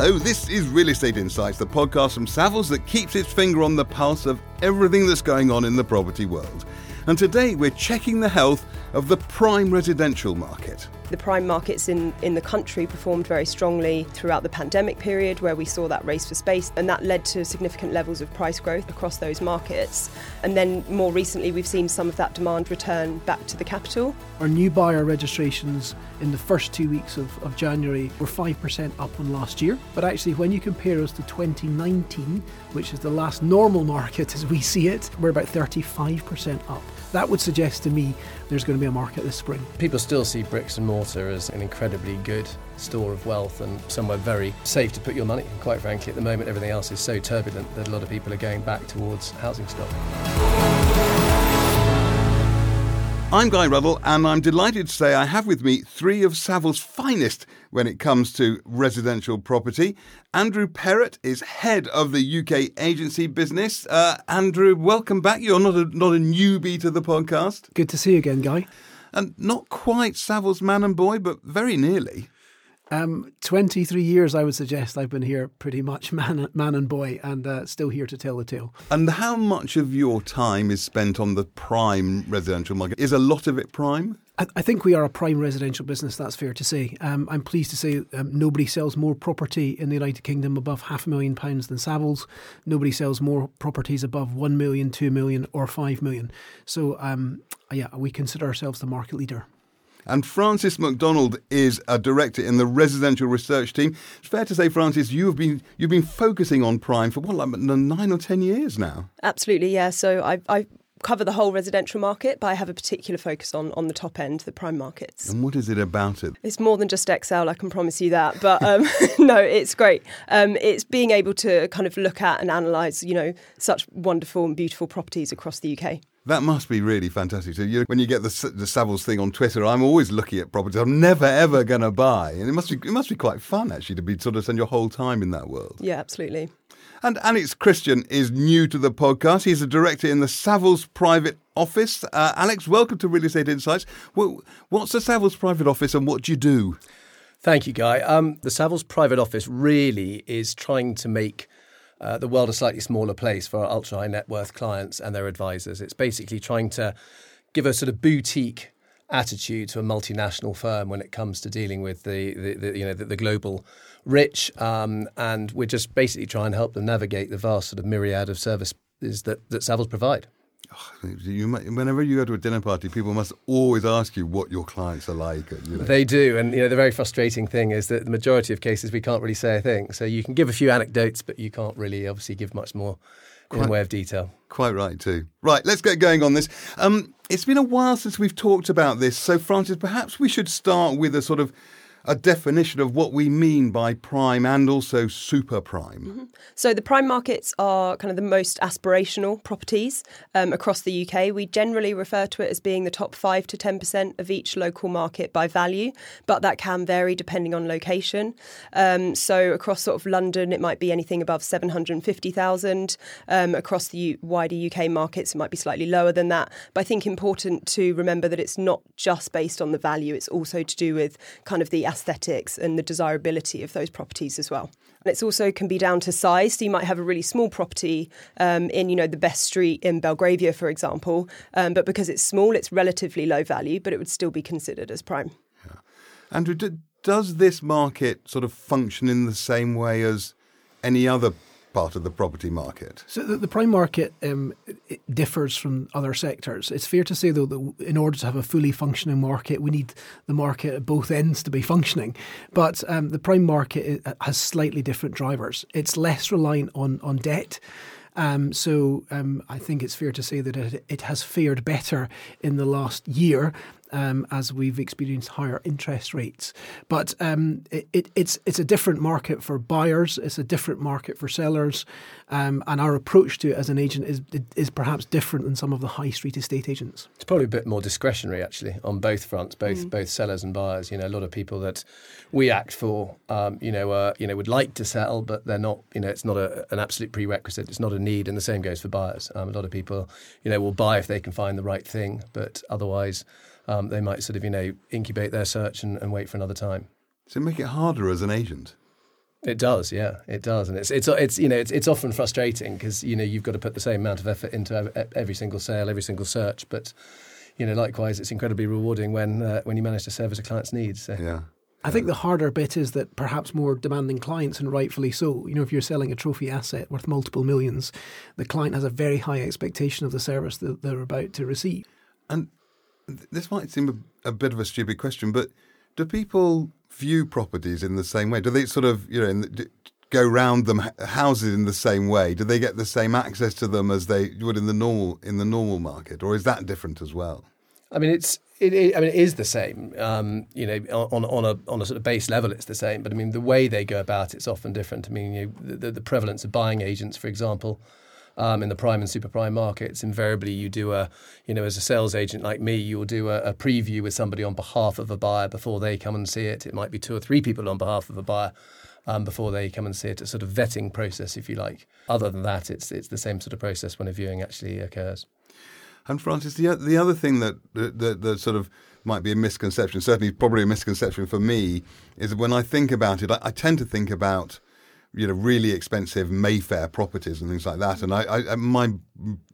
Hello, this is Real Estate Insights, the podcast from Savills that keeps its finger on the pulse of everything that's going on in the property world. And today we're checking the health of the prime residential market. The prime markets in, in the country performed very strongly throughout the pandemic period, where we saw that race for space, and that led to significant levels of price growth across those markets. And then more recently, we've seen some of that demand return back to the capital. Our new buyer registrations in the first two weeks of, of January were 5% up on last year. But actually, when you compare us to 2019, which is the last normal market as we see it, we're about 35% up. That would suggest to me there's going to be a market this spring. People still see bricks and mortar as an incredibly good store of wealth and somewhere very safe to put your money. And quite frankly, at the moment, everything else is so turbulent that a lot of people are going back towards housing stock. I'm Guy Ruddle, and I'm delighted to say I have with me three of Savills' finest when it comes to residential property. Andrew Perratt is head of the UK agency business. Uh, Andrew, welcome back. You're not a, not a newbie to the podcast. Good to see you again, Guy. And not quite Savills man and boy, but very nearly. Um, 23 years, I would suggest I've been here pretty much man, man and boy, and uh, still here to tell the tale. And how much of your time is spent on the prime residential market? Is a lot of it prime? I, I think we are a prime residential business, that's fair to say. Um, I'm pleased to say um, nobody sells more property in the United Kingdom above half a million pounds than Savills. Nobody sells more properties above 1 million, 2 million, or 5 million. So, um, yeah, we consider ourselves the market leader. And Frances McDonald is a director in the residential research team. It's fair to say, Frances, you've been you've been focusing on prime for what, like nine or ten years now. Absolutely, yeah. So I, I cover the whole residential market, but I have a particular focus on on the top end, the prime markets. And what is it about it? It's more than just Excel, I can promise you that. But um, no, it's great. Um, it's being able to kind of look at and analyse, you know, such wonderful and beautiful properties across the UK. That must be really fantastic. So you, when you get the, the Savills thing on Twitter, I'm always looking at properties I'm never ever going to buy, and it must be it must be quite fun actually to be sort of spend your whole time in that world. Yeah, absolutely. And Alex Christian is new to the podcast. He's a director in the Savills Private Office. Uh, Alex, welcome to Real Estate Insights. Well, what's the Savills Private Office and what do you do? Thank you, Guy. Um, the Savills Private Office really is trying to make uh, the world a slightly smaller place for our ultra high net worth clients and their advisors. It's basically trying to give a sort of boutique attitude to a multinational firm when it comes to dealing with the, the, the you know the, the, global rich, um, and we're just basically trying to help them navigate the vast sort of myriad of services that that Savills provide. You, whenever you go to a dinner party, people must always ask you what your clients are like. You know. They do, and you know the very frustrating thing is that the majority of cases we can't really say a thing. So you can give a few anecdotes, but you can't really obviously give much more quite, in way of detail. Quite right too. Right, let's get going on this. Um, it's been a while since we've talked about this, so Frances, perhaps we should start with a sort of a definition of what we mean by prime and also super prime. Mm-hmm. So, the prime markets are kind of the most aspirational properties um, across the UK. We generally refer to it as being the top 5 to 10% of each local market by value, but that can vary depending on location. Um, so, across sort of London, it might be anything above 750,000. Um, across the U- wider UK markets, it might be slightly lower than that. But I think important to remember that it's not just based on the value, it's also to do with kind of the aesthetics and the desirability of those properties as well. And it's also can be down to size. So you might have a really small property um, in, you know, the best street in Belgravia, for example, um, but because it's small, it's relatively low value, but it would still be considered as prime. Yeah. Andrew, does this market sort of function in the same way as any other part of the property market? So the, the prime market um, differs from other sectors. It's fair to say, though, that in order to have a fully functioning market, we need the market at both ends to be functioning. But um, the prime market has slightly different drivers. It's less reliant on on debt. Um, so um, I think it's fair to say that it, it, has fared better in the last year um, as we've experienced higher interest rates. But um, it, it, it's it's a different market for buyers. It's a different market for sellers, um, and our approach to it as an agent is is perhaps different than some of the high street estate agents. It's probably a bit more discretionary actually on both fronts, both mm. both sellers and buyers. You know, a lot of people that we act for, um, you know, uh, you know, would like to sell, but they're not. You know, it's not a, an absolute prerequisite. It's not a need, and the same goes for buyers. Um, a lot of people, you know, will buy if they can find the right thing, but otherwise um, they might sort of, you know, incubate their search and, and wait for another time. So make it harder as an agent? It does, yeah, it does, and it's it's it's you know it's it's often frustrating because you know you've got to put the same amount of effort into every single sale, every single search, but you know likewise it's incredibly rewarding when uh, when you manage to service a client's needs. So. Yeah. I think the harder bit is that perhaps more demanding clients, and rightfully so. You know, if you're selling a trophy asset worth multiple millions, the client has a very high expectation of the service that they're about to receive. And this might seem a, a bit of a stupid question, but do people view properties in the same way? Do they sort of, you know, go round them houses in the same way? Do they get the same access to them as they would in the normal in the normal market, or is that different as well? I mean, it's it, it, I mean, it is the same. Um, you know, on on a on a sort of base level, it's the same. But I mean, the way they go about it's often different. I mean, you know, the, the prevalence of buying agents, for example, um, in the prime and super prime markets, invariably you do a, you know, as a sales agent like me, you'll do a, a, preview with somebody on behalf of a buyer before they come and see it. It might be two or three people on behalf of a buyer. Um, before they come and see it, a sort of vetting process, if you like. Other than that, it's it's the same sort of process when a viewing actually occurs. And Frances, the the other thing that that, that sort of might be a misconception, certainly probably a misconception for me, is when I think about it, I, I tend to think about you know really expensive Mayfair properties and things like that, and I, I my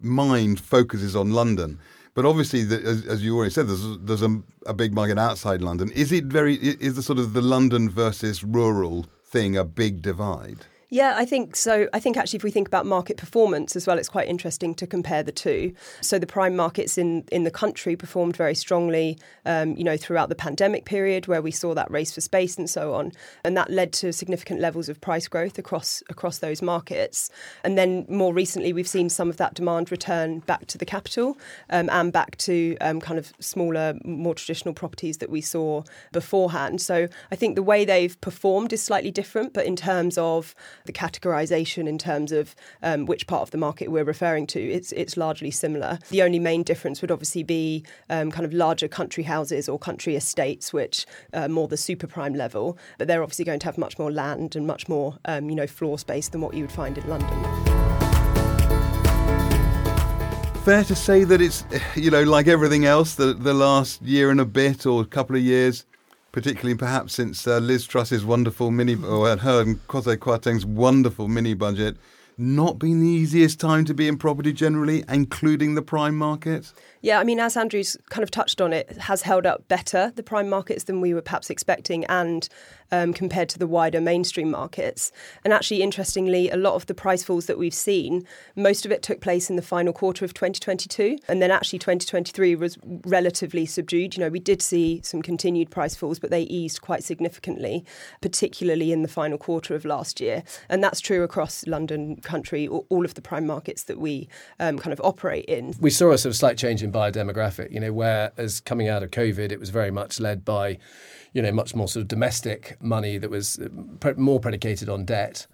mind focuses on London. But obviously, the, as, as, you already said, there's there's a, a, big market outside London. Is it very is the sort of the London versus rural thing a big divide? Yeah, I think so. I think actually, if we think about market performance as well, it's quite interesting to compare the two. So the prime markets in in the country performed very strongly, um, you know, throughout the pandemic period, where we saw that race for space and so on, and that led to significant levels of price growth across across those markets. And then more recently, we've seen some of that demand return back to the capital um, and back to um, kind of smaller, more traditional properties that we saw beforehand. So I think the way they've performed is slightly different, but in terms of the categorization in terms of um, which part of the market we're referring to, it's it's largely similar. The only main difference would obviously be um, kind of larger country houses or country estates, which are more the super prime level, but they're obviously going to have much more land and much more um, you know floor space than what you would find in London fair to say that it's you know like everything else the the last year and a bit or a couple of years particularly perhaps since uh, Liz Truss's wonderful mini, or her and Kwasi Kwarteng's wonderful mini budget, not been the easiest time to be in property generally, including the prime market? Yeah, I mean, as Andrew's kind of touched on, it has held up better, the prime markets, than we were perhaps expecting, and um, compared to the wider mainstream markets. And actually, interestingly, a lot of the price falls that we've seen, most of it took place in the final quarter of 2022. And then actually, 2023 was relatively subdued. You know, we did see some continued price falls, but they eased quite significantly, particularly in the final quarter of last year. And that's true across London country, all of the prime markets that we um, kind of operate in. We saw a sort of slight change in biodemographic, you know, whereas coming out of COVID, it was very much led by, you know, much more sort of domestic money that was uh, pre- more predicated on debt.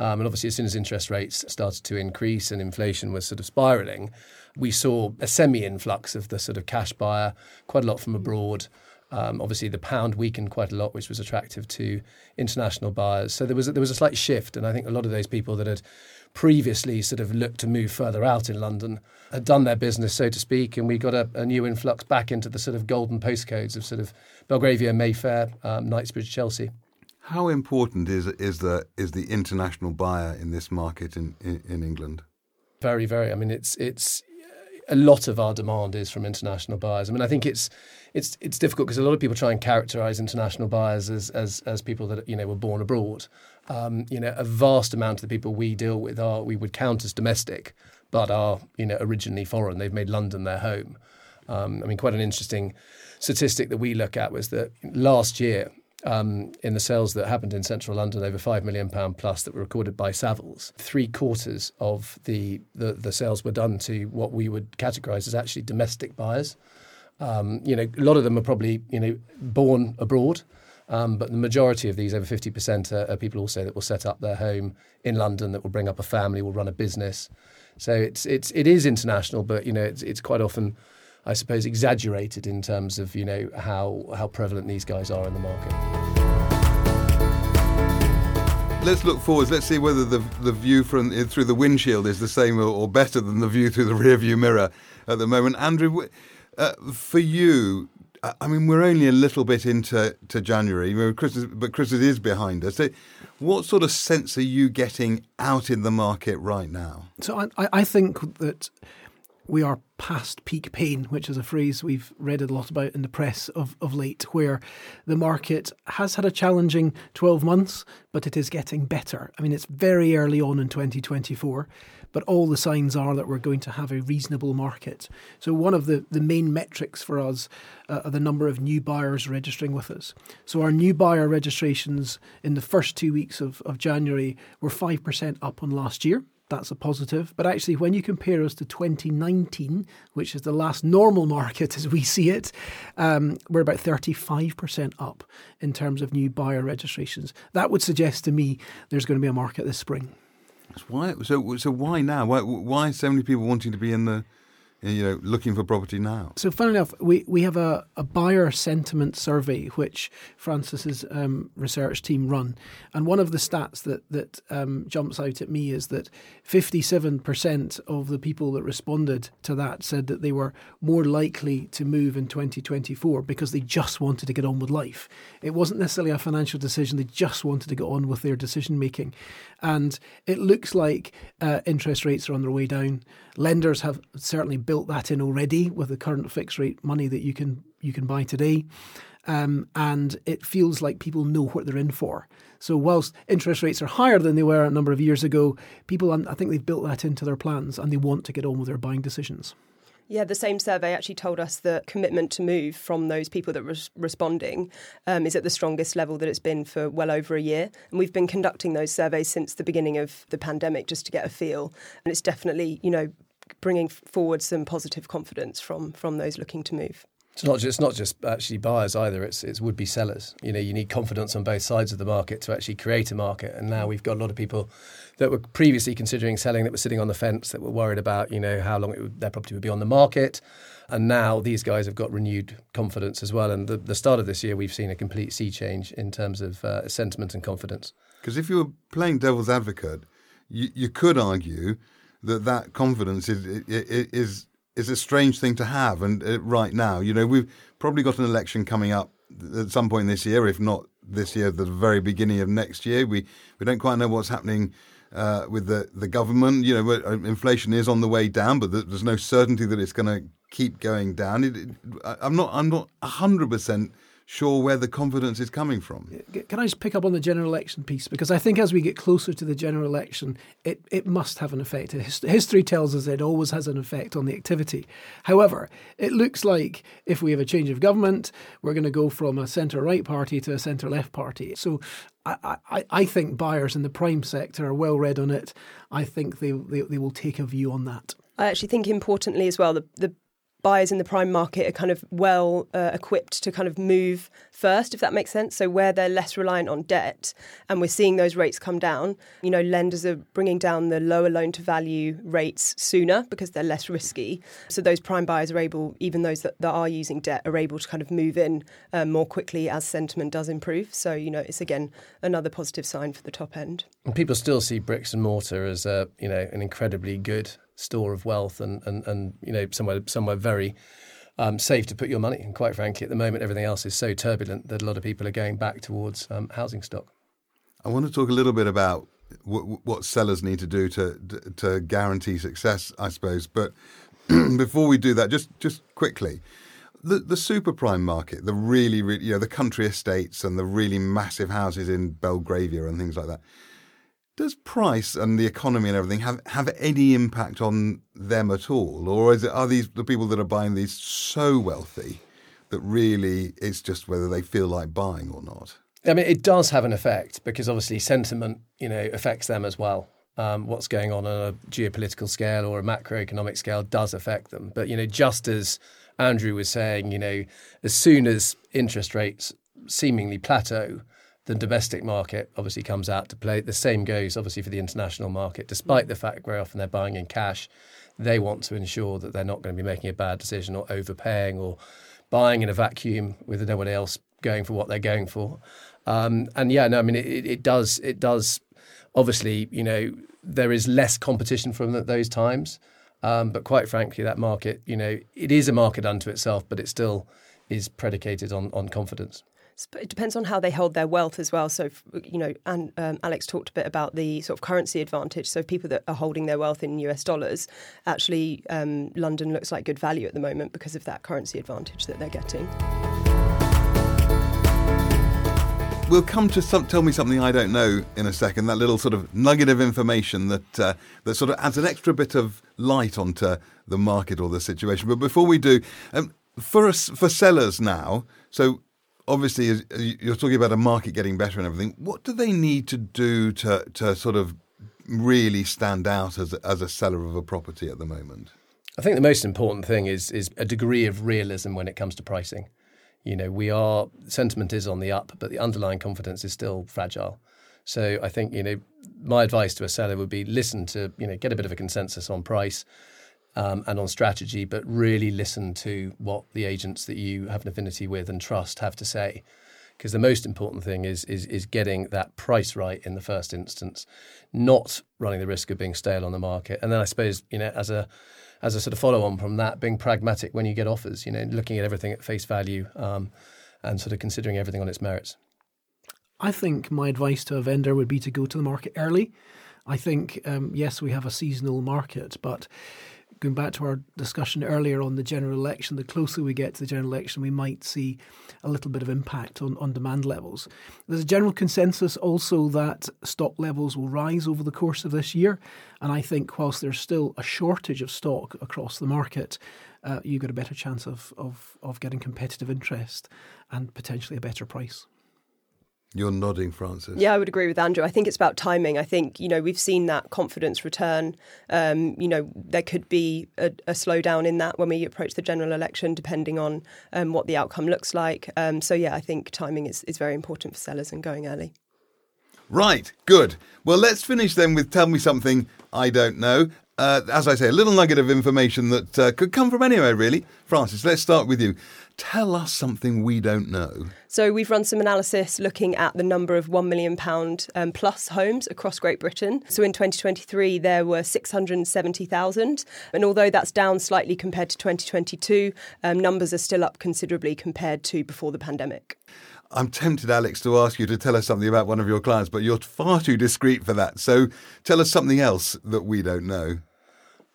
Um, and obviously, as soon as interest rates started to increase and inflation was sort of spiraling, we saw a semi influx of the sort of cash buyer, quite a lot from abroad. Um, obviously, the pound weakened quite a lot, which was attractive to international buyers. So there was a, there was a slight shift, and I think a lot of those people that had previously sort of looked to move further out in London had done their business, so to speak, and we got a, a new influx back into the sort of golden postcodes of sort of Belgravia, Mayfair, um, Knightsbridge, Chelsea. How important is is the is the international buyer in this market in, in, in England? Very, very. I mean, it's it's a lot of our demand is from international buyers. I mean, I think it's it's it's difficult because a lot of people try and characterize international buyers as as as people that you know were born abroad. Um, you know, a vast amount of the people we deal with are we would count as domestic, but are you know originally foreign. They've made London their home. Um, I mean, quite an interesting statistic that we look at was that last year um, in the sales that happened in central London, over five million pound plus that were recorded by Savills. Three quarters of the, the, the sales were done to what we would categorise as actually domestic buyers. Um, you know, a lot of them are probably you know born abroad. Um, but the majority of these, over 50%, are, are, people also that will set up their home in London, that will bring up a family, will run a business. So it's it's it is international, but you know it's it's quite often I suppose, exaggerated in terms of you know how how prevalent these guys are in the market. Let's look forwards. Let's see whether the the view from through the windshield is the same or, or better than the view through the rear view mirror at the moment. Andrew, uh, for you, I mean, we're only a little bit into to January, Christmas, but Christmas is behind us. So what sort of sense are you getting out in the market right now? So I, I think that we are past peak pain, which is a phrase we've read a lot about in the press of, of late, where the market has had a challenging 12 months, but it is getting better. I mean, it's very early on in 2024, but all the signs are that we're going to have a reasonable market. So, one of the, the main metrics for us uh, are the number of new buyers registering with us. So, our new buyer registrations in the first two weeks of, of January were 5% up on last year that's a positive. But actually, when you compare us to 2019, which is the last normal market as we see it, um, we're about 35% up in terms of new buyer registrations. That would suggest to me there's going to be a market this spring. Why? So, so why now? Why, why so many people wanting to be in the you know, looking for property now? So, fun enough, we, we have a, a buyer sentiment survey which Frances's um, research team run, and one of the stats that that um, jumps out at me is that fifty seven percent of the people that responded to that said that they were more likely to move in twenty twenty four because they just wanted to get on with life. It wasn't necessarily a financial decision; they just wanted to get on with their decision making, and it looks like uh, interest rates are on their way down. Lenders have certainly built that in already with the current fixed rate money that you can you can buy today. Um, and it feels like people know what they're in for. So whilst interest rates are higher than they were a number of years ago, people I think they've built that into their plans and they want to get on with their buying decisions. Yeah, the same survey actually told us that commitment to move from those people that were responding um, is at the strongest level that it's been for well over a year. And we've been conducting those surveys since the beginning of the pandemic just to get a feel. And it's definitely, you know, bringing forward some positive confidence from from those looking to move. It's not just not just actually buyers either. It's it's would be sellers. You know, you need confidence on both sides of the market to actually create a market. And now we've got a lot of people that were previously considering selling that were sitting on the fence that were worried about you know how long would, their property would be on the market. And now these guys have got renewed confidence as well. And the, the start of this year, we've seen a complete sea change in terms of uh, sentiment and confidence. Because if you were playing devil's advocate, you, you could argue that that confidence is is is a strange thing to have. And uh, right now, you know, we've probably got an election coming up at some point this year, if not this year, the very beginning of next year. We we don't quite know what's happening. Uh, with the, the government, you know, uh, inflation is on the way down, but there's no certainty that it's going to keep going down. It, it, I'm not, I'm not hundred percent sure where the confidence is coming from. Can I just pick up on the general election piece? Because I think as we get closer to the general election, it, it must have an effect. History tells us it always has an effect on the activity. However, it looks like if we have a change of government, we're going to go from a centre right party to a centre left party. So I, I, I, think buyers in the prime sector are well read on it. I think they, they, they will take a view on that. I actually think importantly as well, the, the buyers in the prime market are kind of well uh, equipped to kind of move first, if that makes sense. So where they're less reliant on debt, and we're seeing those rates come down, you know, lenders are bringing down the lower loan to value rates sooner because they're less risky. So those prime buyers are able, even those that, that are using debt, are able to kind of move in um, more quickly as sentiment does improve. So you know, it's again another positive sign for the top end. And people still see bricks and mortar as a you know an incredibly good store of wealth and, and, and you know somewhere somewhere very um, safe to put your money. And quite frankly, at the moment, everything else is so turbulent that a lot of people are going back towards um, housing stock. I want to talk a little bit about what, what sellers need to do to to guarantee success, I suppose. But before we do that, just just quickly. The, the super prime market, the really, really, you know, the country estates and the really massive houses in Belgravia and things like that does price and the economy and everything have, have any impact on them at all? Or it, are these the people that are buying these so wealthy that really it's just whether they feel like buying or not? I mean, it does have an effect because obviously sentiment, you know, affects them as well. Um, what's going on on a geopolitical scale or a macroeconomic scale does affect them. But you know, just as Andrew was saying, you know, as soon as interest rates seemingly plateau, the domestic market obviously comes out to play. The same goes obviously for the international market. Despite the fact very often they're buying in cash, they want to ensure that they're not going to be making a bad decision or overpaying or buying in a vacuum with no one else going for what they're going for. Um, and yeah, no, I mean it, it, does it does obviously you know there is less competition from those times, um, but quite frankly, that market you know it is a market unto itself, but it still is predicated on, on confidence. It depends on how they hold their wealth as well. So, you know, and um, Alex talked a bit about the sort of currency advantage. So, people that are holding their wealth in US dollars, actually, um, London looks like good value at the moment because of that currency advantage that they're getting. We'll come to some, tell me something I don't know in a second. That little sort of nugget of information that uh, that sort of adds an extra bit of light onto the market or the situation. But before we do, um, for us for sellers now, so obviously uh, you're talking about a market getting better and everything. What do they need to do to to sort of really stand out as as a seller of a property at the moment? I think the most important thing is is a degree of realism when it comes to pricing you know, we are sentiment is on the up, but the underlying confidence is still fragile. So I think you know, my advice to a seller would be listen to you know get a bit of a consensus on price. Um, and on strategy, but really listen to what the agents that you have an affinity with and trust have to say because the most important thing is, is is getting that price right in the first instance, not running the risk of being stale on the market. And then I suppose you know as a as a sort of follow on from that, being pragmatic when you get offers, you know, looking at everything at face value um, and sort of considering everything on its merits. I think my advice to a vendor would be to go to the market early. I think, um, yes, we have a seasonal market, but going back to our discussion earlier on the general election, the closer we get to the general election, we might see a little bit of impact on, on demand levels. There's a general consensus also that stock levels will rise over the course of this year. And I think, whilst there's still a shortage of stock across the market, uh, you've got a better chance of, of, of getting competitive interest and potentially a better price. You're nodding, Frances. Yeah, I would agree with Andrew. I think it's about timing. I think, you know, we've seen that confidence return. Um, you know, there could be a, a, slowdown in that when we approach the general election, depending on um, what the outcome looks like. Um, so, yeah, I think timing is, is very important for sellers and going early. Right, good. Well, let's finish then with Tell Me Something I Don't Know. Uh, as I say, a little nugget of information that uh, could come from anywhere, really. Frances, let's start with you. Tell us something we don't know. So, we've run some analysis looking at the number of £1 million um, plus homes across Great Britain. So, in 2023, there were 670,000. And although that's down slightly compared to 2022, um, numbers are still up considerably compared to before the pandemic. I'm tempted, Alex, to ask you to tell us something about one of your clients, but you're far too discreet for that. So tell us something else that we don't know.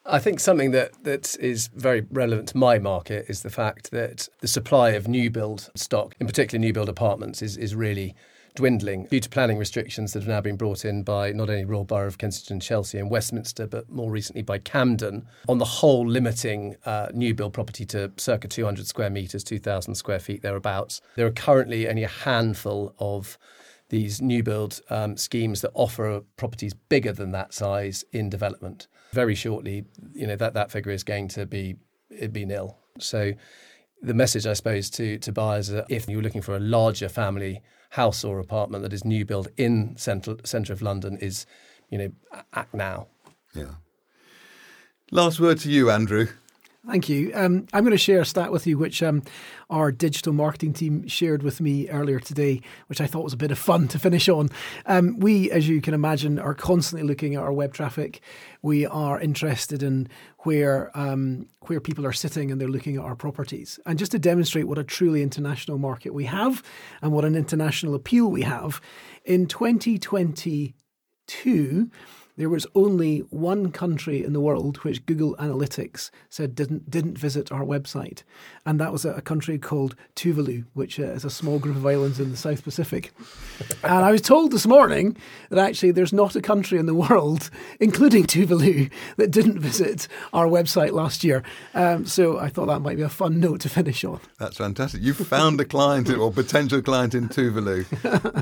I think something that, that is very relevant to my market is the fact that the supply of new build stock, in particular new build apartments, is, is really dwindling due to planning restrictions that have now been brought in by not only Royal Borough of Kensington, Chelsea, and Westminster, but more recently by Camden, on the whole limiting uh, new build property to circa 200 square metres, 2,000 square feet thereabouts. There are currently only a handful of these new build um, schemes that offer properties bigger than that size in development very shortly, you know, that, that figure is going to be it'd be nil. So the message, I suppose, to, to buyers, uh, if you're looking for a larger family house or apartment that is new build in central centre of London, is you know act now. Yeah. Last word to you, Andrew. Thank you. Um, I'm going to share a stat with you, which um, our digital marketing team shared with me earlier today, which I thought was a bit of fun to finish on. Um, we, as you can imagine, are constantly looking at our web traffic. We are interested in where um, where people are sitting and they're looking at our properties. And just to demonstrate what a truly international market we have and what an international appeal we have, in 2022 there was only one country in the world which Google Analytics said didn't didn't visit our website, and that was a, country called Tuvalu, which uh, is a small group of islands in the South Pacific. and I was told this morning that actually there's not a country in the world, including Tuvalu, that didn't visit our website last year. Um, so I thought that might be a fun note to finish on. That's fantastic. You've found a client or potential client in Tuvalu.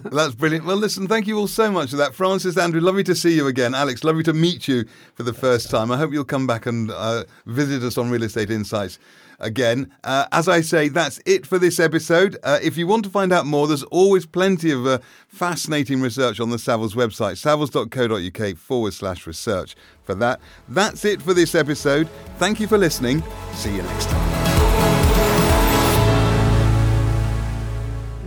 That's brilliant. Well, listen, thank you all so much for that, Frances, Andrew. Lovely to see you again. Alex, lovely to meet you for the first time. I hope you'll come back and uh, visit us on Real Estate Insights again. Uh, as I say, that's it for this episode. Uh, if you want to find out more, there's always plenty of uh, fascinating research on the Savills website, savills.co.uk forward slash research for that. That's it for this episode. Thank you for listening. See you next time.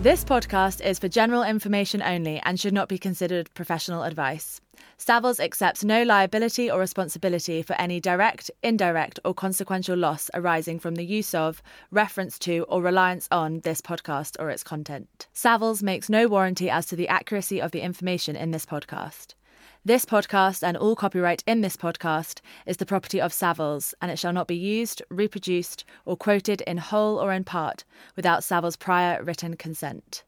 This podcast is for general information only and should not be considered professional advice. Savills accepts no liability or responsibility for any direct, indirect, or consequential loss arising from the use of, reference to, or reliance on this podcast or its content. Savills makes no warranty as to the accuracy of the information in this podcast. This podcast and all copyright in this podcast is the property of Savills, and it shall not be used, reproduced, or quoted in whole or in part without Savills' prior written consent.